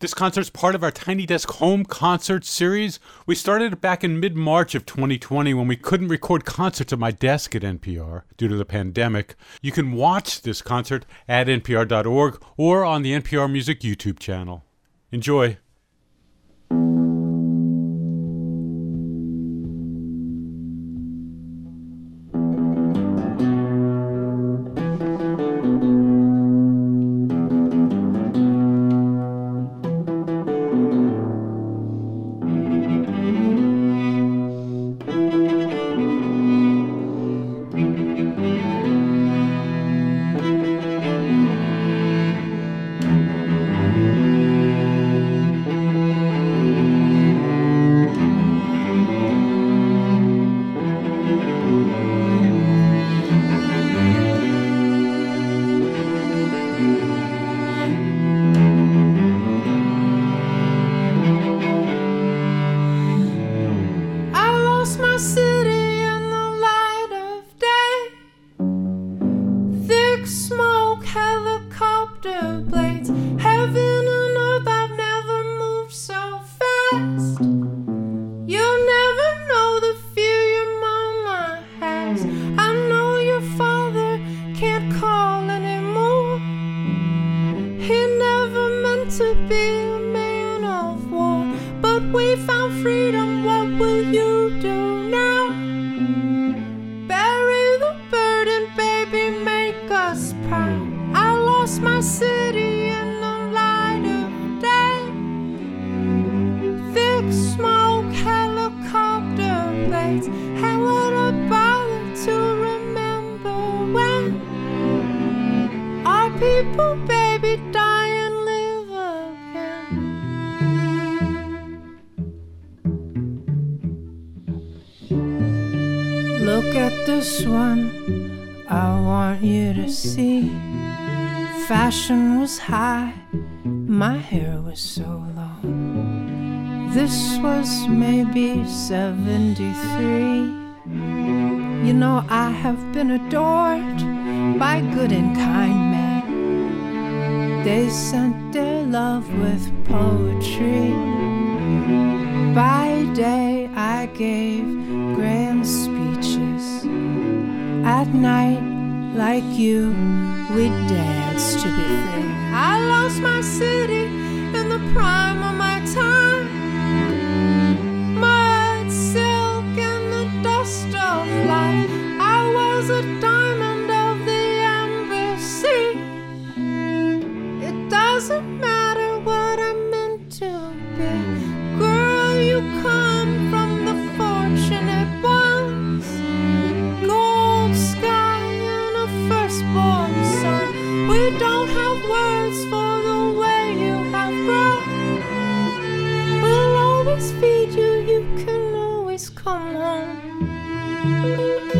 This concert's part of our Tiny Desk Home Concert Series. We started it back in mid March of 2020 when we couldn't record concerts at my desk at NPR due to the pandemic. You can watch this concert at npr.org or on the NPR Music YouTube channel. Enjoy. Maybe 73. You know, I have been adored by good and kind men. They sent their love with poetry. By day, I gave grand. At night, like you, we dance to be free. I lost my city in the prime Música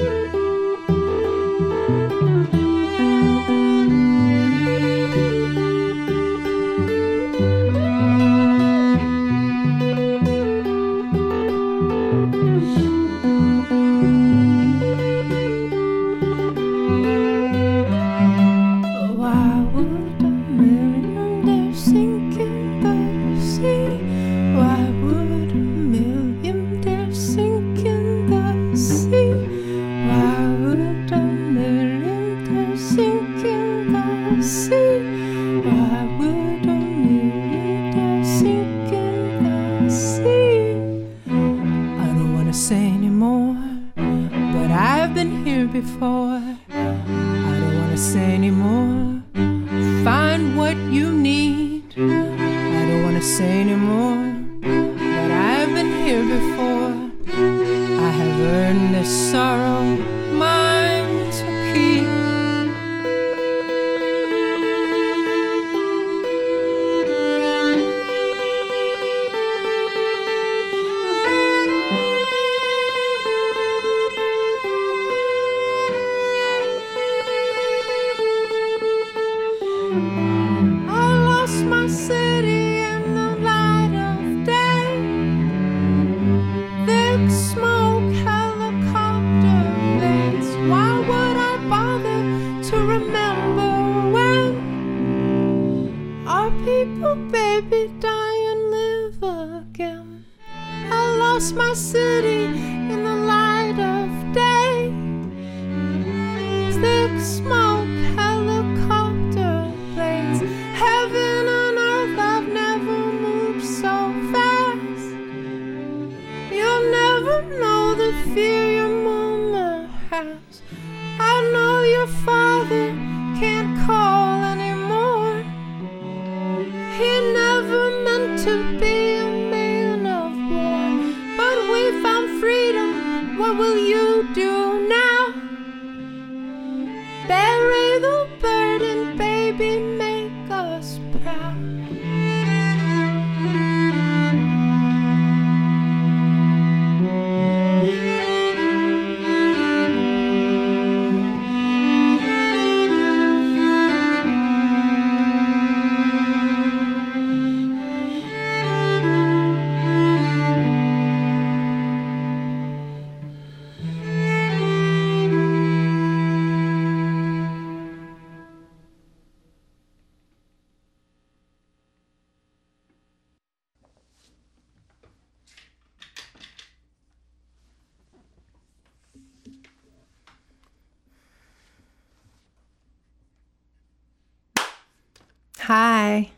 know the fear your mama has.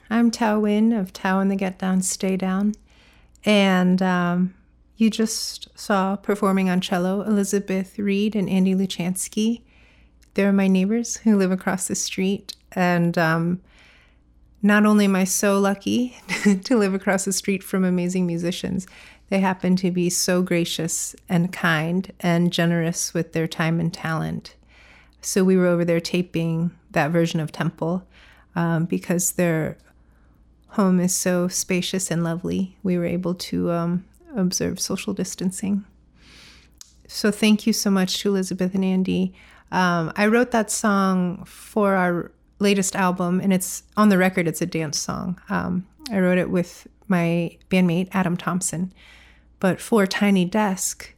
I'm Thao Nguyen of Thao and the Get Down, Stay Down. And um, you just saw performing on cello Elizabeth Reed and Andy Luchansky. They're my neighbors who live across the street. And um, not only am I so lucky to live across the street from amazing musicians, they happen to be so gracious and kind and generous with their time and talent. So we were over there taping that version of Temple um, because their home is so spacious and lovely. We were able to um, observe social distancing. So thank you so much to Elizabeth and Andy. Um, I wrote that song for our latest album, and it's on the record. It's a dance song. Um, I wrote it with my bandmate Adam Thompson, but for Tiny Desk,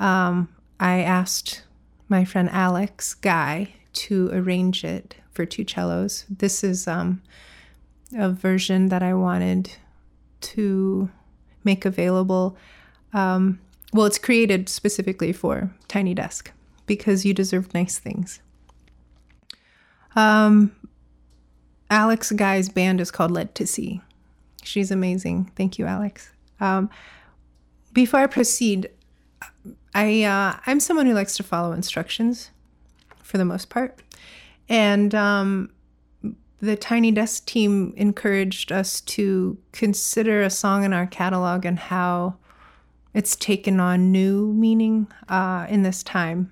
um, I asked my friend Alex Guy to arrange it for two cellos. This is um, a version that I wanted to make available. Um, well, it's created specifically for Tiny Desk because you deserve nice things. Um, Alex Guy's band is called Led to Sea. She's amazing. Thank you, Alex. Um, before I proceed, I uh, I'm someone who likes to follow instructions for the most part, and um, the Tiny Desk team encouraged us to consider a song in our catalog and how it's taken on new meaning uh, in this time.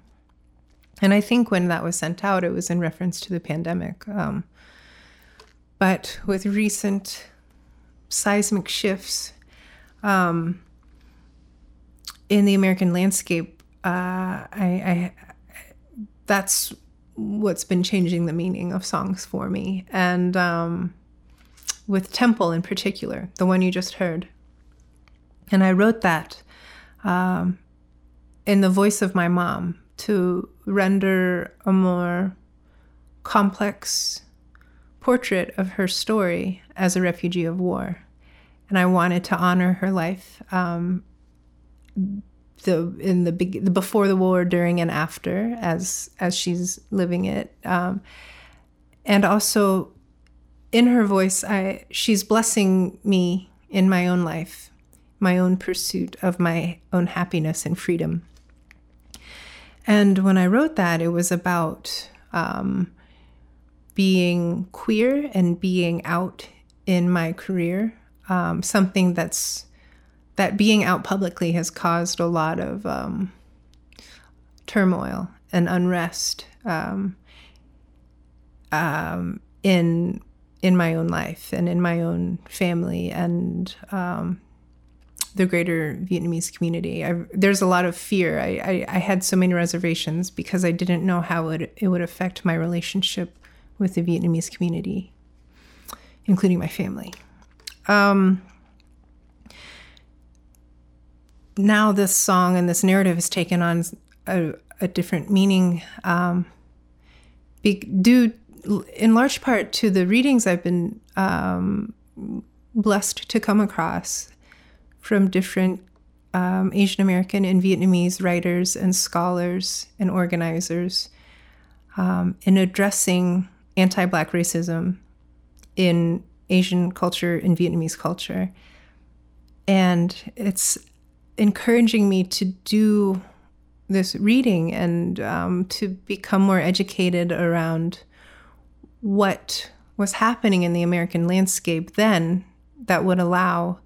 And I think when that was sent out, it was in reference to the pandemic. Um, but with recent seismic shifts um, in the American landscape, uh, I, I that's what's been changing the meaning of songs for me. And um, with Temple in particular, the one you just heard. And I wrote that um, in the voice of my mom to render a more complex portrait of her story as a refugee of war. And I wanted to honor her life. Um, the in the, the before the war, during and after, as as she's living it, um, and also in her voice, I she's blessing me in my own life, my own pursuit of my own happiness and freedom. And when I wrote that, it was about um, being queer and being out in my career, um, something that's that being out publicly has caused a lot of um, turmoil and unrest um, um, in in my own life and in my own family and um, the greater Vietnamese community. I've, there's a lot of fear. I, I, I, had so many reservations because I didn't know how it, it would affect my relationship with the Vietnamese community including my family. Um, now this song and this narrative has taken on a, a different meaning um, be, due in large part to the readings I've been um, blessed to come across from different um, Asian American and Vietnamese writers and scholars and organizers um, in addressing anti Black racism in Asian culture and Vietnamese culture. And it's encouraging me to do this reading and um, to become more educated around what was happening in the American landscape then that would allow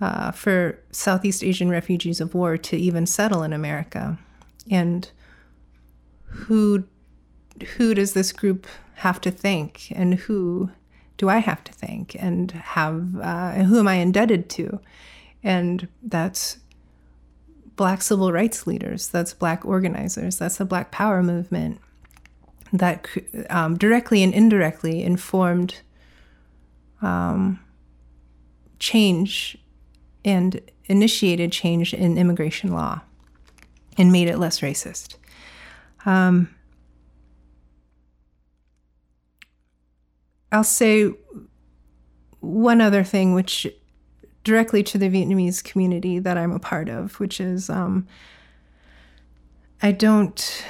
uh, for Southeast Asian refugees of war to even settle in America. And who who does this group have to thank, and who do I have to thank, and have uh, and who am I indebted to? And that's Black civil rights leaders, that's Black organizers, that's the Black Power movement that um, directly and indirectly informed um, change and initiated change in immigration law and made it less racist. Um, I'll say one other thing, which directly to the Vietnamese community that I'm a part of, which is um, I don't,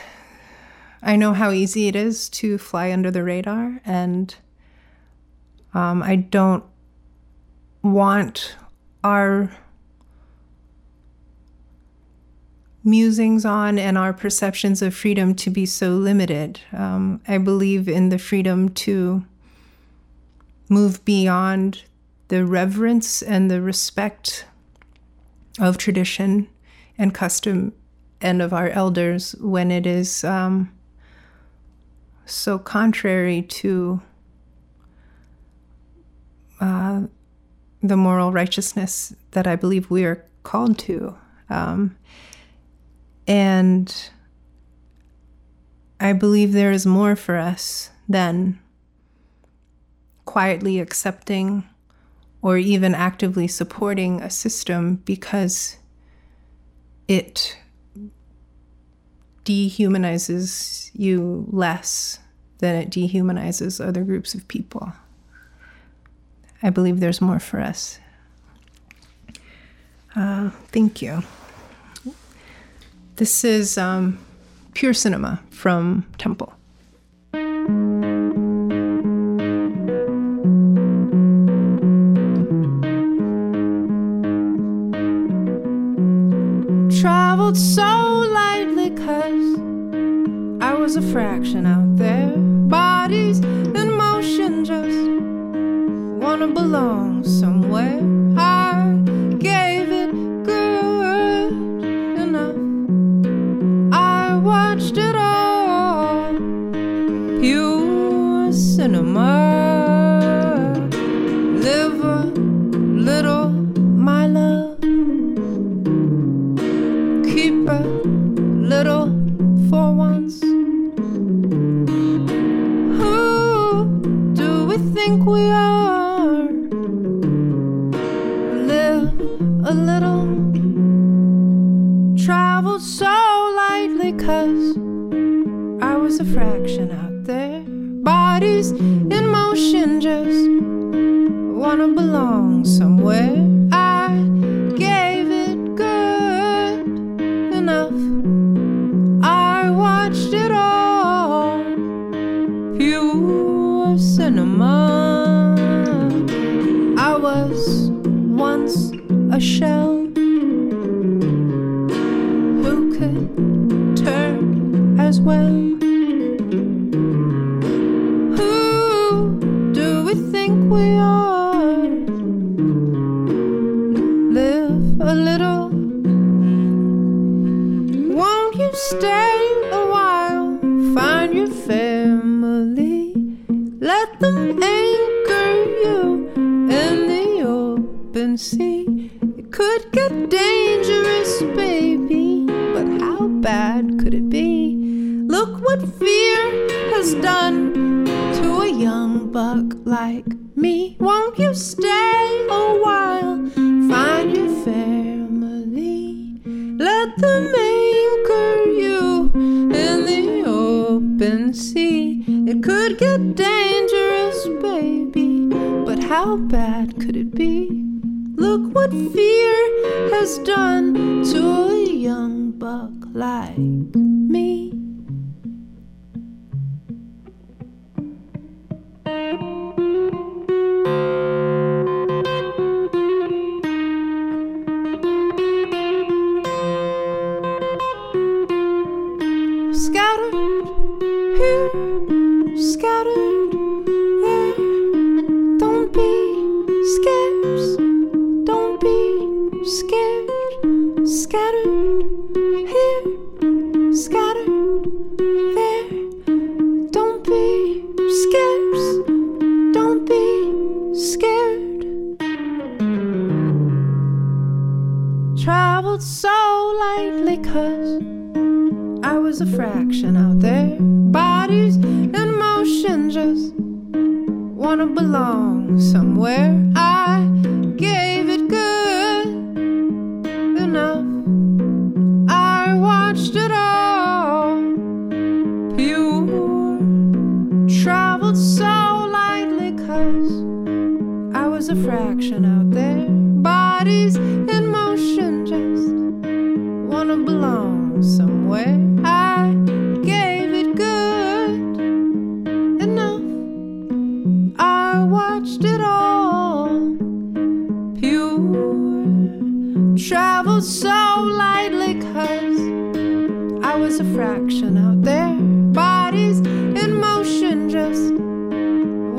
I know how easy it is to fly under the radar, and um, I don't want our musings on and our perceptions of freedom to be so limited. Um, I believe in the freedom to move beyond the reverence and the respect of tradition and custom and of our elders when it is um, so contrary to uh, the moral righteousness that I believe we are called to. Um, and I believe there is more for us than quietly accepting or even actively supporting a system because it dehumanizes you less than it dehumanizes other groups of people. I believe there's more for us. Uh, thank you. This is um, Pure Cinema from Temple. So lightly cause I was a fraction out there. Bodies in motion just wanna belong somewhere. Just wanna belong somewhere. Let them anchor you in the open sea. It could get dangerous, baby, but how bad could it be? Look what fear has done to a young buck like me. Won't you stay a while? Find your family. Let them anchor you in the open sea. It could get dangerous, baby, but how bad could it be? Look what fear has done to a young buck like so lightly, cause I was a fraction out there. Bodies in motion, just wanna belong somewhere. I Traveled so lightly, cause I was a fraction out there. Bodies in motion, just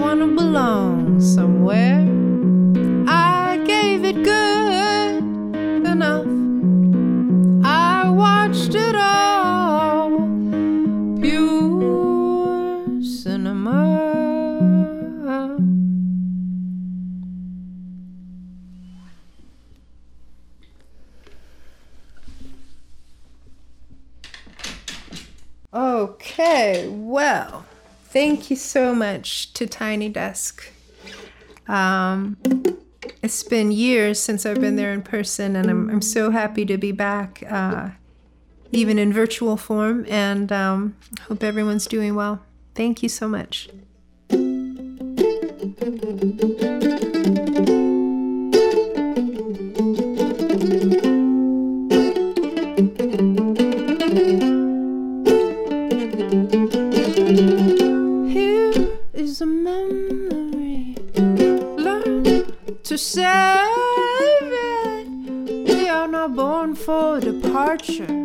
wanna belong somewhere. Thank you so much to Tiny Desk. Um, it's been years since I've been there in person, and I'm, I'm so happy to be back, uh, even in virtual form, and um, hope everyone's doing well. Thank you so much. For departure,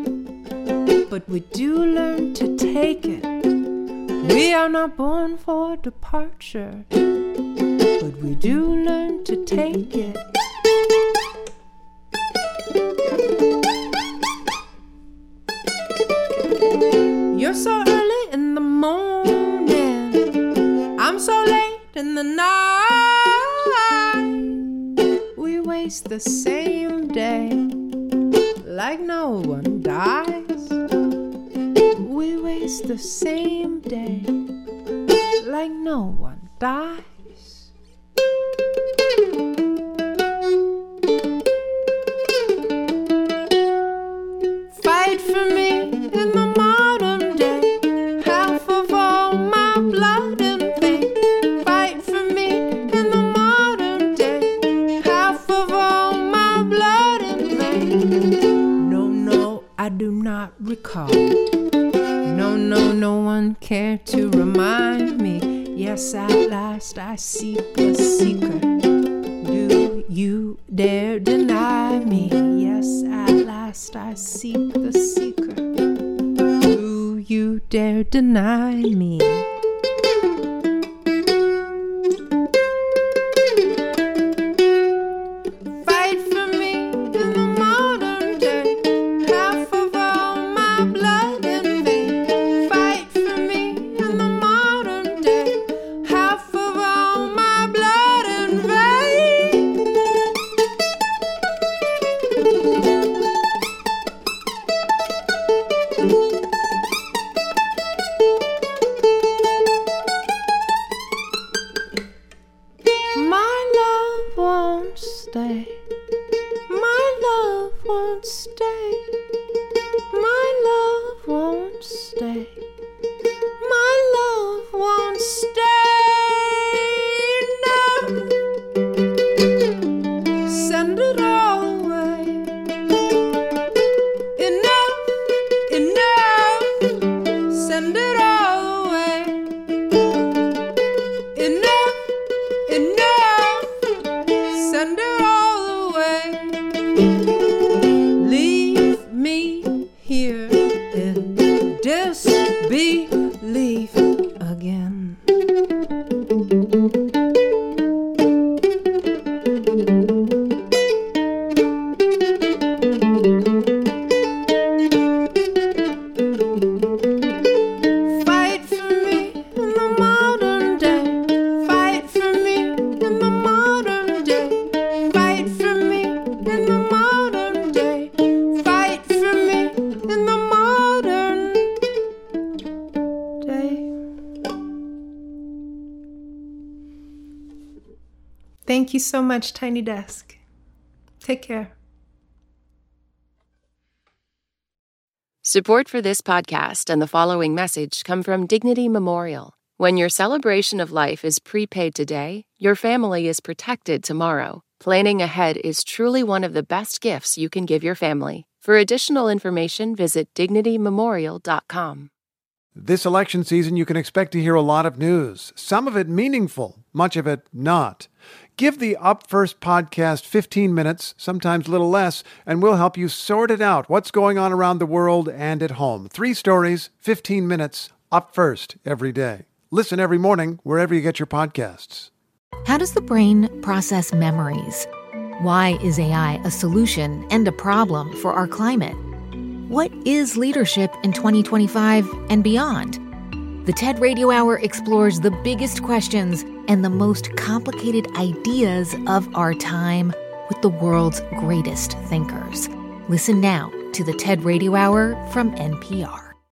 but we do learn to take it. We are not born for departure, but we do learn to take it. You're so early in the morning. I'm so late in the night. We waste the same day like no one dies. We waste the same day like no one dies. You so much, Tiny Desk. Take care. Support for this podcast and the following message come from Dignity Memorial. When your celebration of life is prepaid today, your family is protected tomorrow. Planning ahead is truly one of the best gifts you can give your family. For additional information, visit dignitymemorial.com. This election season, you can expect to hear a lot of news, some of it meaningful, much of it not. Give the Up First podcast 15 minutes, sometimes a little less, and we'll help you sort it out what's going on around the world and at home. Three stories, 15 minutes, up first every day. Listen every morning wherever you get your podcasts. How does the brain process memories? Why is AI a solution and a problem for our climate? What is leadership in 2025 and beyond? The TED Radio Hour explores the biggest questions and the most complicated ideas of our time with the world's greatest thinkers. Listen now to the TED Radio Hour from NPR.